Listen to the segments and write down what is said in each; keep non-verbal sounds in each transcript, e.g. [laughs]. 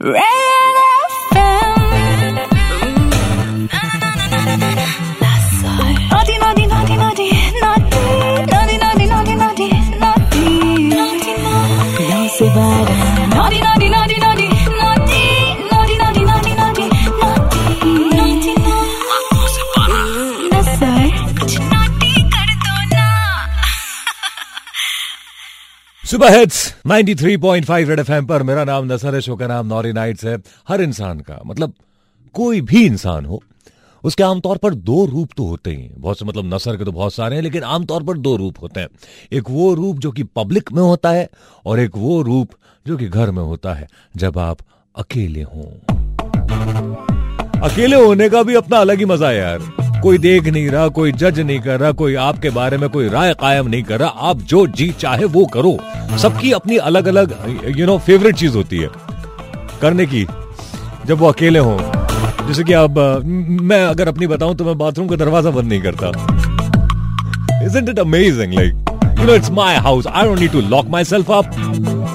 Red! सुबह hits 93.5 red FM पर। मेरा नाम नसर है, शो का नाम नॉरी नाइट्स है। हर इंसान का मतलब कोई भी इंसान हो, उसके आमतौर पर दो रूप तो होते ही। बहुत से मतलब नसर के तो बहुत सारे हैं, लेकिन आमतौर पर दो रूप होते हैं। एक वो रूप जो कि पब्लिक में होता है, और एक वो रूप जो कि घर में होता है, जब आप अकेले हों। अकेले होने का भी अपना अलग ही मज़ा है यार। कोई देख नहीं रहा कोई जज नहीं कर रहा कोई आपके बारे में कोई राय कायम नहीं कर रहा। आप जो जी चाहे वो करो। सबकी अपनी अलग अलग यू नो फेवरेट चीज़ होती है। करने की जब वो अकेले हों। जैसे कि अब मैं अगर अपनी बताऊँ तो मैं बाथरूम का दरवाज़ा बंद नहीं करता। Isn't it amazing? Like, you know, it's my house. I don't need to lock myself up.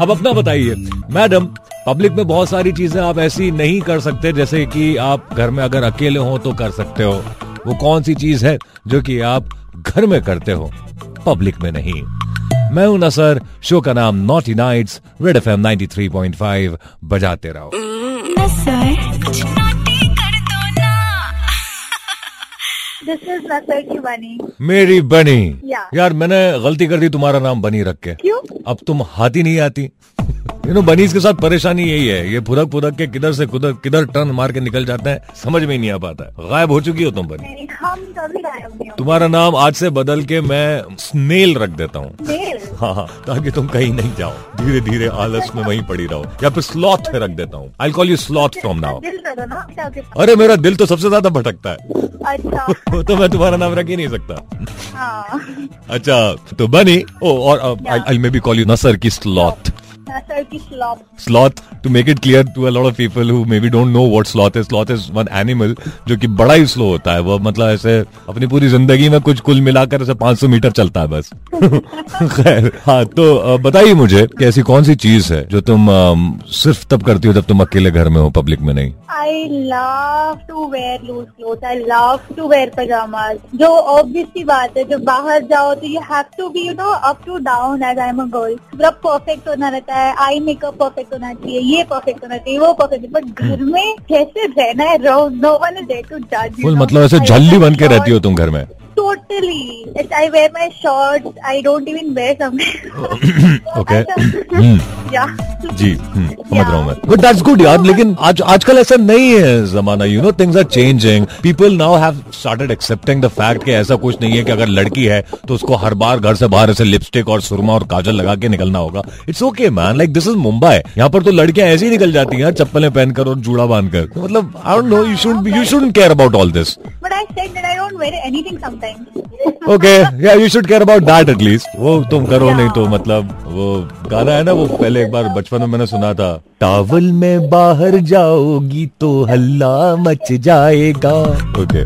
अब अपना बताइए। मैडम पब्लिक में बहुत सारी चीज़ें आप ऐसी नहीं कर सकते जैसे कि आप घर में अगर अकेले हो तो कर सकते हो। वो कौन सी चीज़ है जो कि आप घर में करते हो? पब्लिक में नहीं। मैं हूँ नसर शो का नाम Naughty Nights Red F M 93.5 बजाते रहो। दिस इज़ नसर की बनी। मेरी बनी। या। यार मैंने गलती कर दी तुम्हारा नाम बनी रख के। क्यों? अब तुम हाथी नहीं आती। यू नो बनीज के साथ परेशानी यही है। ये फुदक फुदक के किधर से किधर किधर टर्न मार के निकल जाते हैं समझ में ही नहीं आ पाता। है गायब हो चुकी हो तुम बनी हो तुम्हारा नाम आज से बदल के मैं स्नेल रख देता हूँ। हाँ हाँ ताकि तुम कहीं नहीं जाओ। धीरे धीरे आलस में वहीं पड़ी रहो। या फिर स्लॉथ में रख देता हूँ। I call you sloth from now अरे मेरा दिल तो सबसे ज़्यादा भटकता है। अच्छा। [laughs] तो मैं तुम्हारा नाम रख ही नहीं सकता। हाँ। अच्छा तो बनी ओ और I may be call you नसर की स्लॉथ की slop sloth to make it clear to a lot of people who maybe don't know what sloth is sloth is one animal जो कि बड़ा ही स्लो होता है। वो मतलब ऐसे अपनी पूरी ज़िंदगी में कुछ कुल मिलाकर ऐसे 500 मीटर चलता है बस। [laughs] खैर हाँ तो बताइए मुझे कि ऐसी कौन सी चीज़ है जो तुम सिर्फ़ तब करती हो जब तुम अकेले घर में हो पब्लिक में नहीं? I love to wear loose cloth I love to wear pyjamas जो ऑब्वियस सी बात है जब बाहर जाओ तो you have to be you know up to down as I am a girl पूरा परफेक्ट होना रहता है। आई मेकअप परफेक्ट होना चाहिए ये परफेक्ट होना चाहिए वो परफेक्ट बट घर में कैसे रहना है रहो no one is there to जज मतलब ऐसे झल्ली बन के रहती हो तुम घर में Totally. I wear my shorts. I don't even wear something. [coughs] Okay [laughs] yeah. जी हम्म, समझ रहा हूँ मैं। बट दैट्स गुड यार लेकिन आज आजकल ऐसा नहीं है जमाना। You know things are changing people now have started accepting the fact कि ऐसा कुछ नहीं है कि अगर लड़की है तो उसको हर बार घर से बाहर ऐसे लिपस्टिक और सुरमा और काजल लगा के निकलना होगा। It's okay man like this is Mumbai यहाँ पर तो लड़कियाँ ऐसी ही निकल जाती हैं चप्पलें पहनकर और जूड़ा बांधकर। तो मतलब I don't know you should you should care about all this But I said that I don't wear anything sometimes. Okay या you should care about that at least वो तुम करो नहीं तो मतलब वो गाना है ना वो पहले एक बार बचपन में मैंने सुना था। टावल में बाहर जाओगी तो हल्ला मच जाएगा। Okay.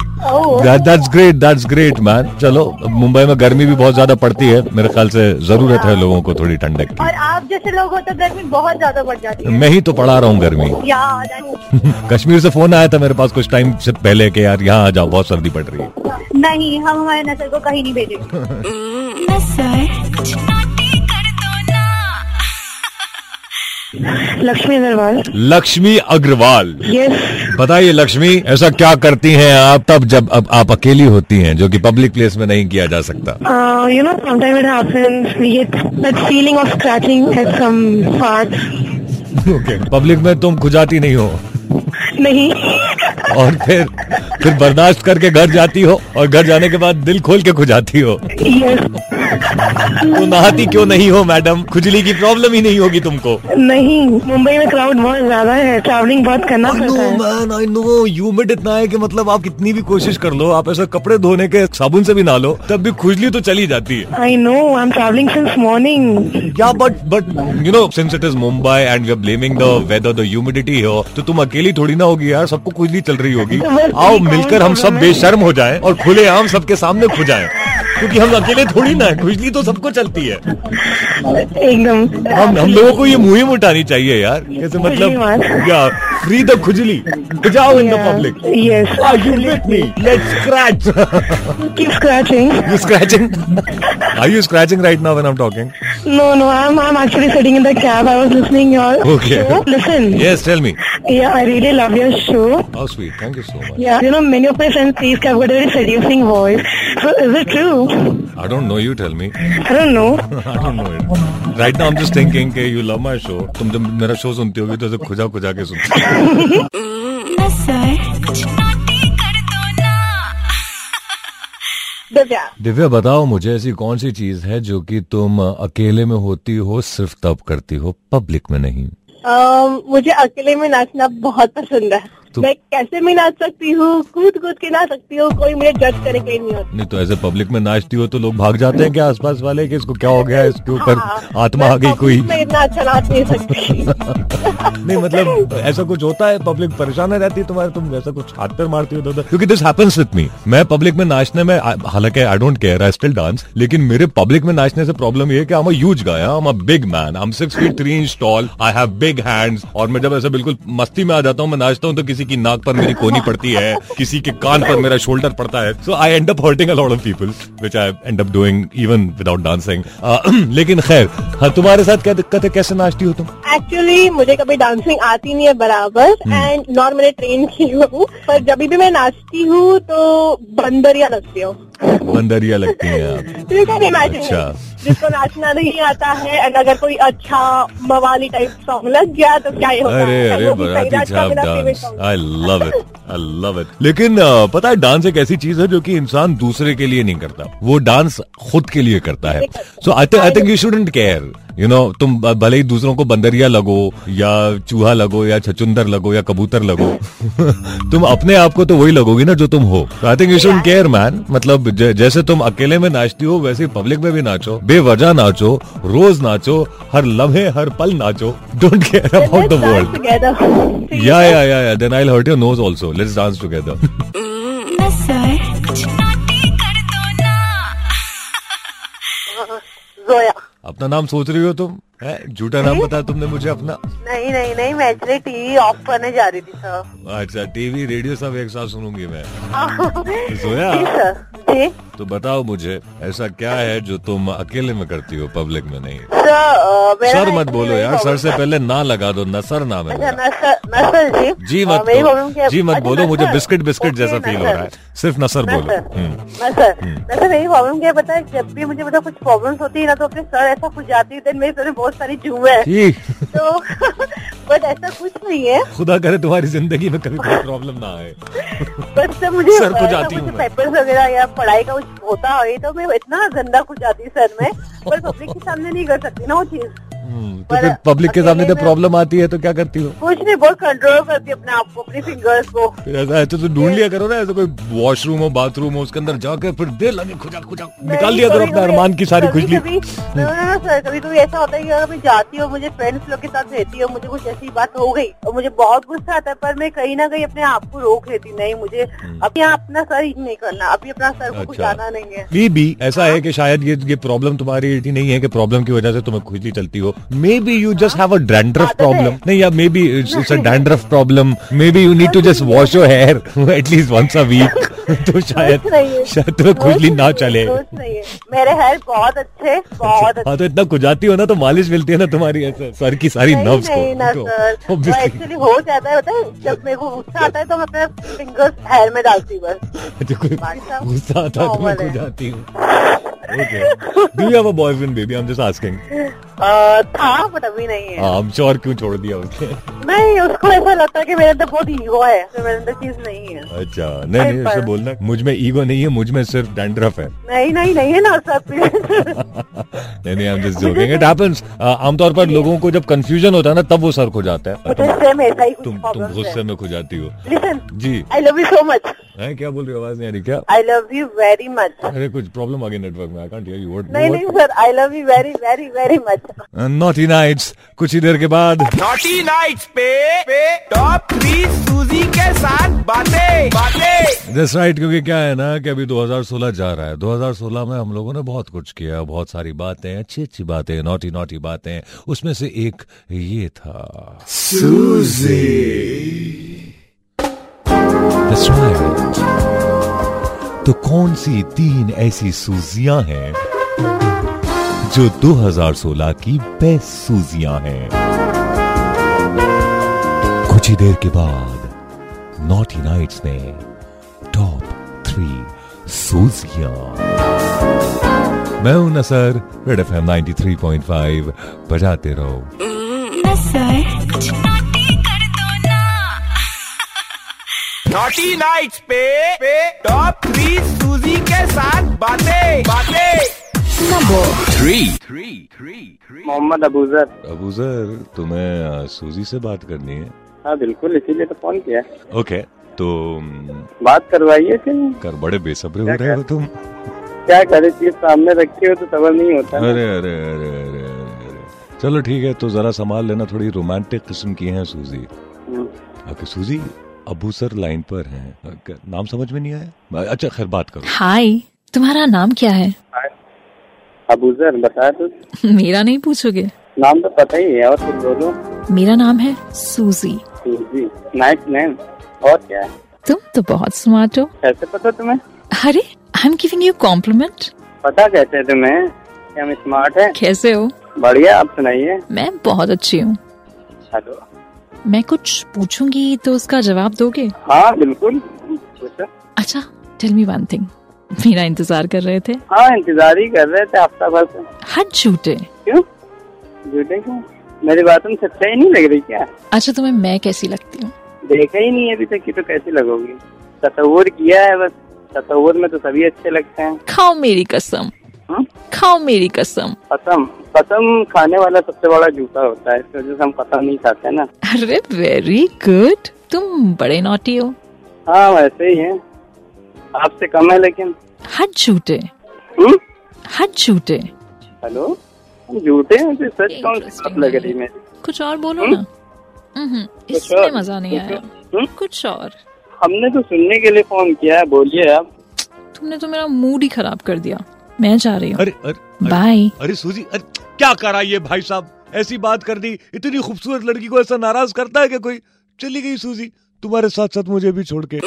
That's great that's great man चलो मुंबई में गर्मी भी बहुत ज़्यादा पड़ती है। मेरे ख्याल से ज़रूरत है लोगों को थोड़ी ठंडक की। और आप जैसे लोग हो तो गर्मी बहुत ज़्यादा बढ़ जाती है। मैं ही तो पढ़ा रहा हूँ गर्मी। [laughs] [laughs] कश्मीर से फ़ोन आया था मेरे पास कुछ टाइम से पहले के यार यहाँ आ जाओ बहुत सर्दी पड़ रही है। नहीं हम हमारे नसल को कहीं नहीं भेजेंगे। लक्ष्मी अग्रवाल। लक्ष्मी अग्रवाल। यस बताइए लक्ष्मी ऐसा क्या करती हैं आप तब जब अब आप अकेली होती हैं जो कि पब्लिक प्लेस में नहीं किया जा सकता? You know sometime it happens we get that feeling of scratching at some parts okay public में तुम खुजाती नहीं हो। नहीं। और फिर फिर बर्दाश्त करके घर जाती हो और घर जाने के बाद दिल खोल के खुजाती हो। यस तो नहाती क्यों नहीं हो मैडम? खुजली की प्रॉब्लम ही नहीं होगी तुमको। नहीं मुंबई में क्राउड बहुत ज़्यादा है ट्रैवलिंग बहुत करना आई पड़ता नो है मैन आई नो ह्यूमिड इतना है कि मतलब आप कितनी भी कोशिश कर लो आप ऐसा कपड़े धोने के साबुन से भी ना लो तब भी खुजली तो चली जाती है। I know I am travelling since morning Yeah, but but you know, since it is Mumbai and we are blaming the weather, the humidity here, तो तुम अकेली थोड़ी ना होगी यार सबको खुजली चल चल रही होगी। [laughs] आओ मिलकर हम सब बेशर्म हो जाएँ और खुले आम सबके सामने खुजाएँ क्योंकि हम अकेले थोड़ी ना खुजली तो सबको चलती है। एकदम। हम हम लोगों को ये मुहिम उठानी चाहिए यार कैसे मतलब या फ्री द खुजली खुजाओ in the public yes are you with me let's scratch scratching you scratching are you scratching right now when I am talking No, no, I'm I'm actually sitting in the cab. I was listening your okay. show. Listen. Yes, tell me. Yeah, I really love your show. How sweet. Thank you so much. Yeah, you know, many of my friends think I've got a very seducing voice. So is it true? I don't know. You tell me. I don't know. [laughs] I don't know it. Right now, I'm just thinking okay, you love my show. तुम जब मेरा show सुनती होगी तो खुजा खुजा के सुनती [laughs] दिव्या दिव्या बताओ मुझे ऐसी कौन सी चीज़ है जो कि तुम अकेले में होती हो सिर्फ़ तब करती हो पब्लिक में नहीं? आ, मुझे अकेले में नाचना बहुत पसंद है। तो- मैं कैसे भी नाच सकती हूँ कूद कूद के नाच सकती हूँ कोई मुझे जज करे के नहीं होता। नहीं तो ऐसे पब्लिक में नाचती हो तो लोग भाग जाते हैं क्या आसपास वाले कि इसको क्या हो गया इसके ऊपर हाँ, आत्मा आ गई कोई? में इतना अच्छा नाच नहीं सकती। [laughs] नहीं मतलब ऐसा कुछ होता है पब्लिक परेशान रहती है तुम्हारे तुम ऐसा कुछ हाथ पैर मारती हो क्योंकि दिस हैपेंस विथ मी मैं पब्लिक में नाचने में हालाँकि I don't care I still dance लेकिन मेरे पब्लिक में नाचने से प्रॉब्लम ये है कि I am huge guy I am a big man I am six feet three inch tall I have big hands और मैं जब ऐसे बिल्कुल मस्ती में आ जाता हूँ मैं नाचता हूँ तो किसी की नाक पर मेरी कोनी पड़ती है किसी के कान पर मेरा शोल्डर पड़ता है। So I end up hurting a lot of people which I end up doing even without dancing लेकिन खैर हाँ तुम्हारे साथ क्या दिक्कत है? कैसे नाचती हो तुम? एक्चुअली मुझे कभी डांसिंग आती नहीं है बराबर एंड नॉर्मली ट्रेन की हूँ पर जब भी मैं नाचती हूँ तो बंदरिया लगती हूँ। बंदरिया लगती हैं आप। अच्छा। जिसको नाचना नहीं आता है एंड अगर कोई अच्छा मवाली टाइप सॉन्ग लग गया तो क्या ही होता अरे है? अरे बराती छाप dance I love it I love it लेकिन पता है डांस एक ऐसी चीज़ है जो कि इंसान दूसरे के लिए नहीं करता। वो डांस खुद के लिए करता है। So I think I think you shouldn't care you know तुम भले ही दूसरों को बंदरिया लगो या चूहा लगो या छचुंदर लगो या कबूतर लगो [laughs] तुम अपने आप को तो वही लगोगी ना जो तुम हो। I think you should care man मतलब ज- जैसे तुम अकेले में नाचती हो वैसे पब्लिक में भी नाचो। बेवजह नाचो रोज नाचो हर लम्हे हर पल नाचो। Don't care about the world together. Yeah, yeah, yeah, yeah. Then I'll hurt your nose also. Let's dance [laughs] [laughs] अपना नाम सोच रही हो तुम? है? झूठा नाम बताया तुमने मुझे अपना। नहीं नहीं नहीं मैं एक्चुअली टीवी ऑफ़ करने जा रही थी सर अच्छा टीवी रेडियो सब एक साथ सुनूँगी मैं। [laughs] जी सोया? सर जी। तो बताओ मुझे ऐसा क्या है जो तुम अकेले में करती हो पब्लिक में नहीं? सर सर मत बोलो यार सर से पहले ना लगा दो नसर नाम है अच्छा नसर नसर जी। [laughs] जी मत बोलो जी मत अच्छा, बोलो मुझे बिस्किट बिस्किट जैसा फील हो रहा है। सिर्फ़ नसर बोलो। नसर। हम्म। नसर। नसर मेरी प्रॉब्लम क्या पता है जब भी मुझे मतलब कुछ प्रॉब्लम होती है ना तो अपने सर ऐसा कुछ जाती है मेरे सर में बहुत सारी जुए है। तो [laughs] बट ऐसा कुछ नहीं है। खुदा करे तुम्हारी ज़िंदगी में कभी कोई [laughs] प्रॉब्लम ना आए। बट सर मुझे सर कुछ हूँ मैं। पेपर्स वगैरह या पढ़ाई का कुछ होता है तो मैं इतना गंदा जाती है सर में। पर पब्लिक के सामने नहीं कर सकती। ना वो चीज़ हम्म, तो फिर पब्लिक के सामने तो प्रॉब्लम आती है तो क्या करती हो? कुछ नहीं बहुत कंट्रोल करती अपने आप को अपनी फिंगर्स को। ऐसा ऐसे तो ढूंढ लिया करो ना ऐसे कोई वॉशरूम हो बाथरूम हो उसके अंदर जाकर फिर देर लगे खुजा खुजा निकाल लिया करो अपने अरमान की सारी खुजली। कभी कभी कभी ऐसा होता है कि अगर मैं जाती हूँ मुझे फ्रेंड्स लोग के साथ रहती हूँ मुझे कुछ ऐसी बात हो गई और मुझे बहुत गुस्सा आता है पर मैं कहीं ना कहीं अपने आप को रोक लेती नहीं मुझे अब यहाँ अपना सर ही नहीं करना अभी अपना सर को कुछ अच्छा। आना नहीं है। बी ऐसा है कि शायद ये ये प्रॉब्लम तुम्हारी नहीं है कि प्रॉब्लम की वजह से तुम्हें खुजली चलती हो। Maybe you just have a dandruff. Problem नहीं या maybe it's a dandruff problem maybe you need to just wash your hair at least once a week तो शायद। शायद तुम्हें खुजली ना चले। मेरे हेयर बहुत अच्छे बहुत अच्छे हाँ तो इतना खुजाती हो ना तो मालिश मिलती है ना तुम्हारी ऐसे सर की सारी नर्व्स को। एक्चुअली हो जाता है जब मेरे को गुस्सा आता है तो मैं अपने फिंगर्स हेयर में डालती हूँ बस। अच्छा, गुस्सा आता है तो मैं। खुजाती हूँ। You have a boyfriend baby I am just asking uh, था बट अभी नहीं है। आई एम श्योर क्यों छोड़ दिया उसने नहीं उसको ऐसा लगता है कि मेरे अंदर बहुत ईगो है तो मेरे अंदर चीज़ नहीं है। अच्छा नहीं नहीं ऐसे बोलना मुझमें ईगो नहीं है मुझमें सिर्फ़ डैंड्रफ है। नहीं नहीं नहीं है ना प्लीज़ नहीं नहीं am just joking it happens आमतौर पर लोगों को जब कंफ्यूजन होता है ना तब वो सर खो जाता है। ही तुम तुम गुस्से में खो जाती हो। जी। I love you so much है क्या बोल रही हो आवाज़ नहीं आ रही क्या? I love you very much अरे कुछ प्रॉब्लम आ गई नेटवर्क में I can't hear you what नहीं नहीं sir I love you very very very much Naughty Nights कुछ ही देर के बाद। नॉटी नाइट्स पे पे टॉप थ्री सूजी के साथ बातें बातें। That's right, क्योंकि क्या है ना कि अभी 2016 जा रहा है। 2016 में हम लोगों ने बहुत कुछ किया बहुत सारी बातें अच्छी अच्छी बातें नोटी नोटी बातें। उसमें से एक ये था। That's right. तो कौन सी तीन ऐसी सूजियाँ हैं जो 2016 की बेस्ट सूजियाँ हैं। कुछ ही देर के बाद नॉटी नाइट्स ने टॉप थ्री सूजियाँ। मैं हूँ नसर रेड एफ़ एम 93.5 बजाते रहो। नसर। कुछ नोटी कर दो ना नॉटी नाइट्स पे पे टॉप थ्री सूजी के साथ बातें बातें। मोहम्मद अबूजर अबूजर तुम्हें सूजी से बात करनी है। हाँ बिल्कुल इसीलिए तो फ़ोन किया। ओके तो बात करवाइए फिर कर बड़े बेसब्रे हो रहे हो तुम। क्या करे चीज़ सामने रखी हो तो सबर नहीं होता अरे अरे अरे अरे अरे अरे। चलो ठीक है तो जरा संभाल लेना थोड़ी रोमांटिक किस्म की है सूजी। हम्म, ओके सूजी अबू सर लाइन पर हैं। नाम समझ में नहीं आया? अच्छा खैर बात करो। हाय तुम्हारा नाम क्या है? अबूजर बता तो? मेरा नहीं पूछोगे? नाम तो पता ही है और कुछ बोलो? मेरा नाम है सूजी। सूजी नाइस नेम और क्या है? तुम तो बहुत स्मार्ट हो। कैसे पता तुम्हें? अरे I am giving you compliment पता कैसे तुम्हें कि हम स्मार्ट है? कैसे हो? बढ़िया आप सुनाइए। मैं बहुत अच्छी हूँ। हेलो। मैं कुछ पूछूँगी तो उसका जवाब दोगे? हाँ बिल्कुल। अच्छा टेल मी वन थिंग [laughs] मेरा इंतज़ार कर रहे थे। हाँ इंतज़ार ही कर रहे थे हफ़्ता भर से हट झूठे। क्यों? झूठे क्यों? मेरी बात सच्चाई नहीं लग रही क्या? अच्छा तुम्हें मैं कैसी लगती हूँ? देखा ही नहीं अभी तक की तो कैसी लगोगी। तस्वुर किया है बस। तस्वुर में तो सभी अच्छे लगते हैं। खाओ मेरी कसम। हम्म? खाओ मेरी कसम। कसम? कसम खाने वाला सबसे बड़ा जूता होता है इस वजह से हम कसम नहीं खाते ना। अरे वेरी गुड तुम बड़े नोटी हो। हाँ वैसे ही है। आपसे कम है लेकिन। हट झूठे। हम्म? हट झूठे। हेलो? झूठे हैं सच कौन लग रही मेरी? कुछ और बोलो ना। हम्म, इसमें मज़ा नहीं आया। हम्म? कुछ और। हमने तो सुनने के लिए फ़ोन किया है बोलिए आप। तुमने तो मेरा मूड ही खराब कर दिया। मैं जा रही हूँ। अरे अरे अरे, बाय अरे सूजी अरे क्या करा ये भाई साहब? ऐसी बात कर दी इतनी खूबसूरत लड़की को ऐसा नाराज़ करता है कि कोई? चली गई सूजी। तुम्हारे साथ साथ मुझे भी छोड़ के।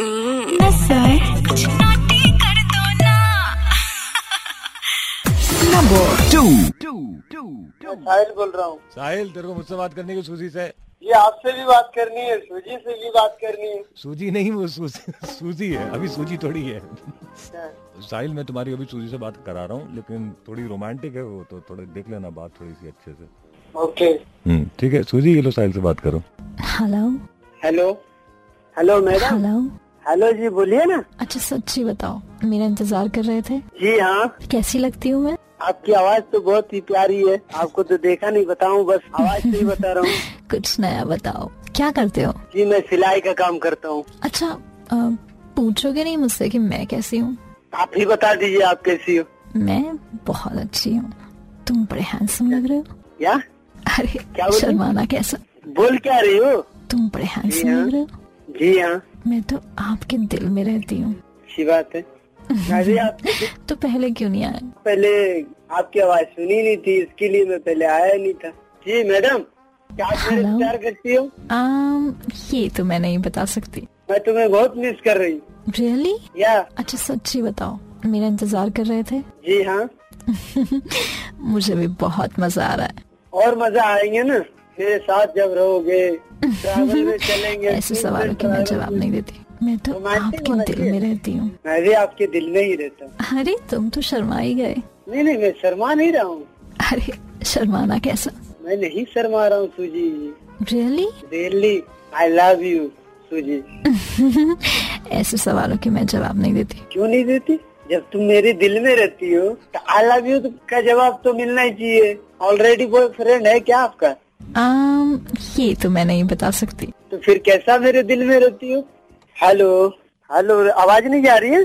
साहिल बोल रहा हूँ। साहिल तेरे को मुझसे बात करनी है सूजी से। ये आपसे भी बात करनी है सूजी से भी बात करनी है। सूजी नहीं वो सूजी सूजी है अभी सूजी थोड़ी है। साहिल मैं तुम्हारी अभी सूजी से बात करा रहा हूँ लेकिन थोड़ी रोमांटिक है वो तो थोड़ा देख लेना बात थोड़ी सी अच्छे से। ओके। हम्म ठीक है सूजी ये लो साहिल से बात करो। Hello hello hello madam hello hello जी बोलिए ना। अच्छा सच्ची बताओ मेरा इंतज़ार कर रहे थे। जी हाँ। कैसी लगती हूँ मैं? आपकी आवाज़ तो बहुत ही प्यारी है। आपको तो देखा नहीं बताऊँ बस आवाज़ से ही बता रहा हूँ। [laughs] कुछ नया बताओ क्या करते हो? जी मैं सिलाई का काम करता हूँ। अच्छा पूछोगे नहीं मुझसे कि मैं कैसी हूँ? आप ही बता दीजिए आप कैसी हो? मैं बहुत अच्छी हूँ। तुम बड़े हैंडसम लग रहे हो। क्या? अरे क्या शर्माना कैसा? बोल क्या रही हो? तुम बड़े हैंडसम हाँ। लग रहे हो। जी हाँ। मैं तो आपके दिल में रहती हूँ। अच्छी बात है। मैं भी [laughs] तो पहले क्यों नहीं आया पहले आपकी आवाज़ सुनी नहीं थी इसके लिए मैं पहले आया नहीं था। जी मैडम क्या आप। प्यार करती हो? आम, ये तो मैं नहीं बता सकती। मैं तुम्हें बहुत मिस कर रही हूँ। रियली या। अच्छा सच्ची बताओ मेरा इंतज़ार कर रहे थे? जी हाँ। [laughs] मुझे भी बहुत मज़ा आ रहा है। और मज़ा आएँगे ना? मेरे साथ जब रहोगे [laughs] ट्रैवल में चलेंगे ऐसे सवालों के मैं जवाब नहीं देती। मैं तो आपके दिल में रहती हूँ। मैं भी आपके दिल में ही रहता हूँ। अरे तुम तो शर्मा ही गए। नहीं नहीं मैं शर्मा नहीं रहा हूँ। अरे शर्माना कैसा? मैं नहीं शर्मा रहा हूँ Suzie. Really really I love you Suzie. [laughs] ऐसे सवालों के मैं जवाब नहीं देती। क्यों नहीं देती? जब तुम मेरे दिल में रहती हो तो आई लव यू का जवाब तो मिलना ही चाहिए। ऑलरेडी बॉयफ्रेंड है क्या आपका? आम, ये तो मैं नहीं बता सकती। तो फिर कैसा मेरे दिल में रहती हो? हेलो हेलो आवाज़ नहीं जा रही है?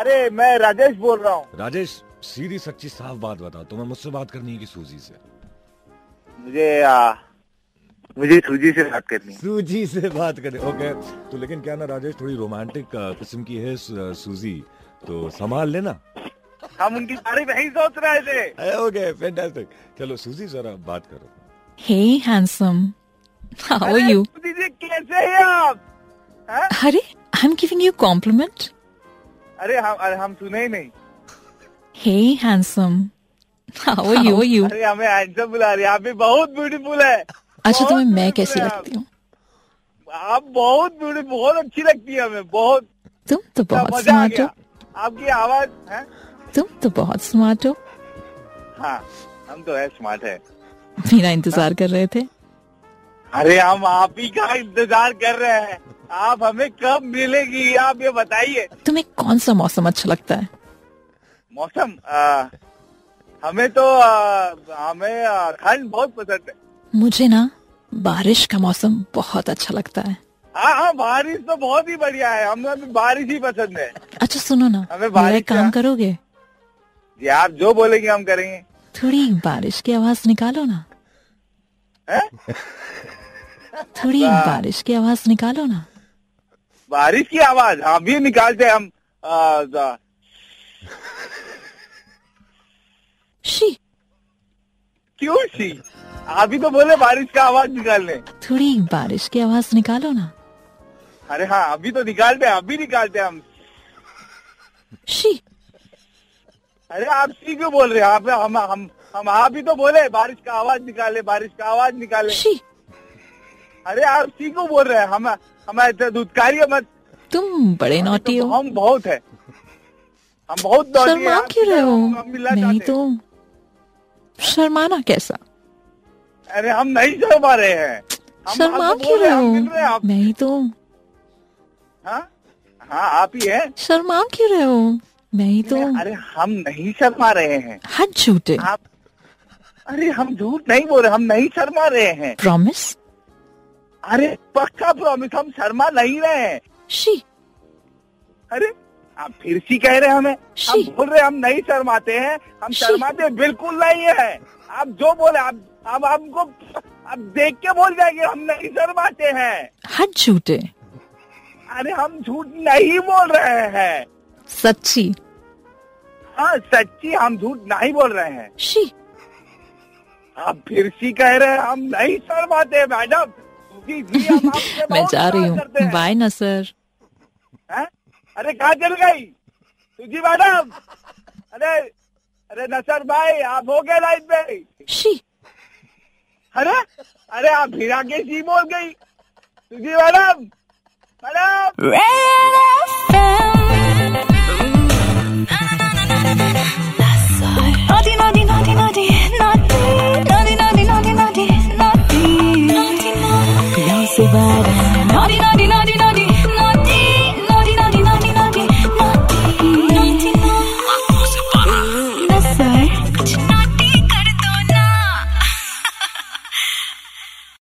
अरे मैं राजेश बोल रहा हूँ। राजेश सीधी सच्ची साफ़ बात बताओ तुम्हें मुझसे बात करनी है कि सूजी से? मुझे आ, मुझे सूजी से बात करनी सूजी से बात करें। ओके तो लेकिन क्या ना राजेश थोड़ी रोमांटिक किस्म की है सूजी। तो संभाल लेना। हम उनकी तारीफ़ नहीं सोच रहे थे। ओके फैंटास्टिक चलो सूजी जरा बात करो। हे are अरे, you? सूजी जी कैसे हैं आप? हैं? Hare, I'm giving you a compliment. अरे हम अरे हम सुने ही नहीं। हे. How are you? How are अरे हमें हैंडसम बुला रही आप भी बहुत ब्यूटीफुल है। अच्छा तुम्हें मैं कैसी लगती हूँ? आप बहुत ब्यूटी बहुत अच्छी लगती है हमें बहुत। तुम तो बहुत स्मार्ट हो। आपकी आवाज़ है? तुम तो बहुत स्मार्ट हो। हाँ हम तो है स्मार्ट है। मेरा इंतज़ार कर रहे थे। अरे हम आप ही का इंतज़ार कर रहे हैं। आप हमें कब मिलेगी आप ये बताइए। तुम्हें कौन सा मौसम अच्छा लगता है? मौसम आ, हमें तो आ, हमें ठंड बहुत पसंद है। मुझे ना बारिश का मौसम बहुत अच्छा लगता है। हाँ हाँ बारिश तो बहुत ही बढ़िया है। हमें अभी बारिश ही पसंद है। अच्छा सुनो ना। हमें बारिश काम करोगे? जी आप जो बोलेंगे हम करेंगे। थोड़ी बारिश की आवाज़ निकालो ना। थोड़ी बारिश की आवाज़ निकालो ना। बारिश की आवाज़? हाँ भी निकालते हम। शी क्यों सी अभी तो बोले बारिश का आवाज़ निकालने। थोड़ी बारिश की आवाज़ निकालो ना। अरे हाँ अभी तो निकालते हैं अभी निकालते हैं हम। शी। अरे आप सी क्यों बोल रहे हैं? आप हम हम हम आप ही तो बोले बारिश का आवाज़ निकाले बारिश का आवाज़ निकाले। शी। अरे आप सी क्यों बोल रहे हैं? हम हम ऐसे धुतकारी मत। तुम बड़े नोटी तो हो। हम बहुत है। हम बहुत क्यों रहे हो? नहीं तो शर्माना कैसा? अरे हम नहीं शर्मा रहे हैं। शर्मा क्यों रहे हो रहे हैं तो हाँ। हाँ? आप ही हैं? शर्मा क्यों रहे हो? नहीं तो अरे हम नहीं शर्मा रहे हैं। हद झूठे। आप अरे हम झूठ नहीं बोल रहे हम नहीं शर्मा रहे हैं। प्रॉमिस अरे पक्का प्रॉमिस हम शर्मा नहीं रहे हैं। शी। अरे आप फिर सी कह रहे हैं हमें। हम बोल रहे हम नहीं शर्माते हैं हम शर्माते बिल्कुल नहीं है। आप जो बोले आप अब हमको आप देख के बोल जाएँगे हम नहीं शर्माते हैं। हद झूठे। अरे हम झूठ नहीं बोल रहे हैं। सच्ची। हाँ सच्ची हम झूठ नहीं बोल रहे हैं। शी। आप फिर सी कह रहे हैं हम नहीं शर्माते मैडम। जी जी हम [laughs] मैं जा रही हूँ। हैं। बाय ना सर। हैं? अरे कहाँ चल गई। सुजी मैडम अरे अरे नसर भाई आप हो गए लाइन पे। शी। अरे अरे आप फिर आगे सी बोल गई। सुजी मैडम मैडम Naughty, naughty,